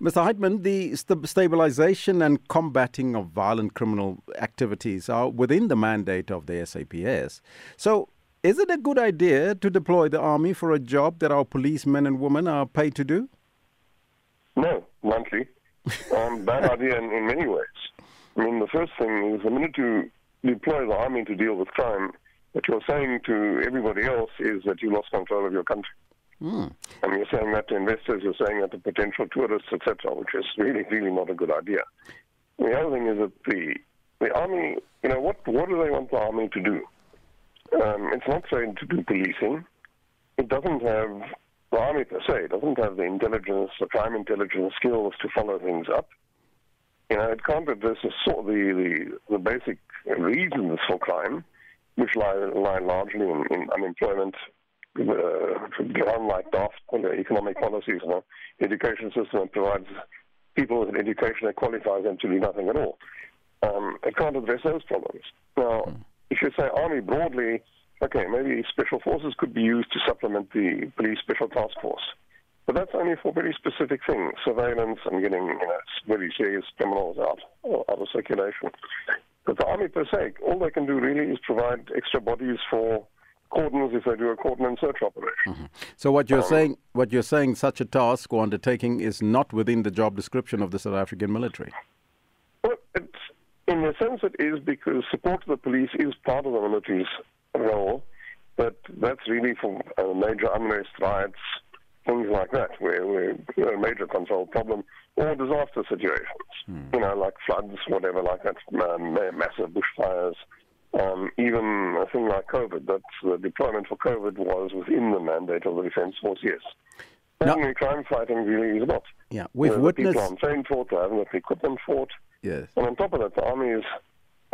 Mr. Heitman, the st- stabilization and combating of violent criminal activities are within the mandate of the SAPS. So, is it a good idea to deploy the army for a job that our policemen and women are paid to do? No, bluntly. um, bad idea in, in many ways. I mean, the first thing is the minute you deploy the army to deal with crime, what you're saying to everybody else is that you lost control of your country. Mm. And you're saying that to investors, you're saying that to potential tourists, etc., which is really, really not a good idea. The other thing is that the the army, you know, what what do they want the army to do? Um, it's not saying to do policing. It doesn't have the army per se doesn't have the intelligence, the crime intelligence skills to follow things up. You know, it can't address the sort the, the the basic reasons for crime, which lie lie largely in, in unemployment, uh, get like daft economic policies and education system that provides people with an education that qualifies them to do nothing at all. Um, it can't address those problems. Now, mm. if you say army broadly, okay, maybe special forces could be used to supplement the police special task force. But that's only for very specific things, surveillance and getting you know, very serious criminals out, out of circulation. But the army per se, all they can do really is provide extra bodies for cordons if they do a cordon and search operation. Mm-hmm. So what you're um, saying, what you're saying, such a task or undertaking is not within the job description of the South African military. Well, it's in a sense it is because support to the police is part of the military's role, but that's really for uh, major unrest, riots, things like that, where we're a major control problem, or disaster situations, mm. you know, like floods, whatever, like that, um, massive bushfires. Um, even a thing like COVID, that the deployment for COVID was within the mandate of the Defence Force, yes. Ordinary crime fighting really is not. Yeah, we've witnessed. People on trained for it, they haven't got the equipment for it. Yes. And on top of that, the army is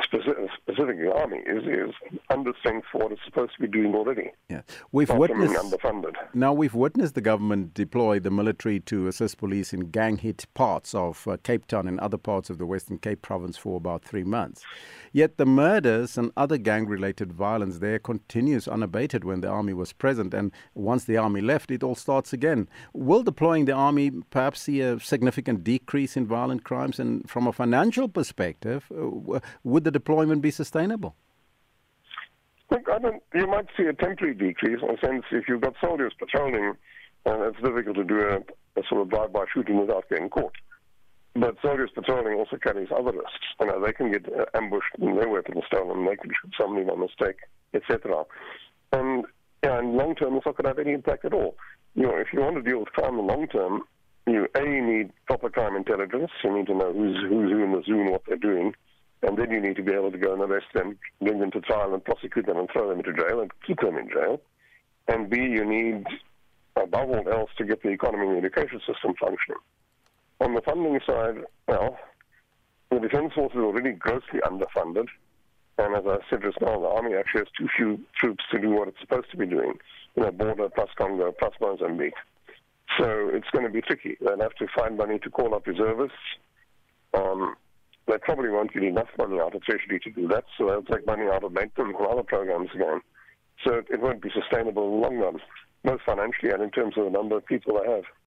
specific, specifically the army is, is under for what it's supposed to be doing already. Yeah, we've witnessed underfunded. Now we've witnessed the government deploy the military to assist police in gang-hit parts of uh, Cape Town and other parts of the Western Cape province for about three months. Yet the murders and other gang-related violence there continues unabated when the army was present, and once the army left, it all starts again. Will deploying the army perhaps see a significant decrease in violent crimes? And from a financial perspective, uh, would the deployment be sustainable? Look, I don't, you might see a temporary decrease in a sense if you've got soldiers patrolling, and it's difficult to do a, a sort of drive-by shooting without getting caught. But soldiers patrolling also carries other risks. You know, they can get uh, ambushed and their weapons stolen, they can shoot somebody by mistake, etc. And yeah, in long term, it's not going to have any impact at all. You know, if you want to deal with crime in the long term, you a need proper crime intelligence. You need to know who's who's who in the zoo and what they're doing and then you need to be able to go and arrest them, bring them to trial and prosecute them and throw them into jail and keep them in jail. And B, you need, above all else, to get the economy and the education system functioning. On the funding side, well, the Defence Force is already grossly underfunded. And as I said just now, the Army actually has too few troops to do what it's supposed to be doing. You know, border plus Congo plus Mozambique. So it's going to be tricky. They'll have to find money to call up reservists. Um, they probably won't get enough money out of Treasury to do that, so they'll take money out of maintenance and other programs again. So it won't be sustainable in the long run, both financially and in terms of the number of people they have.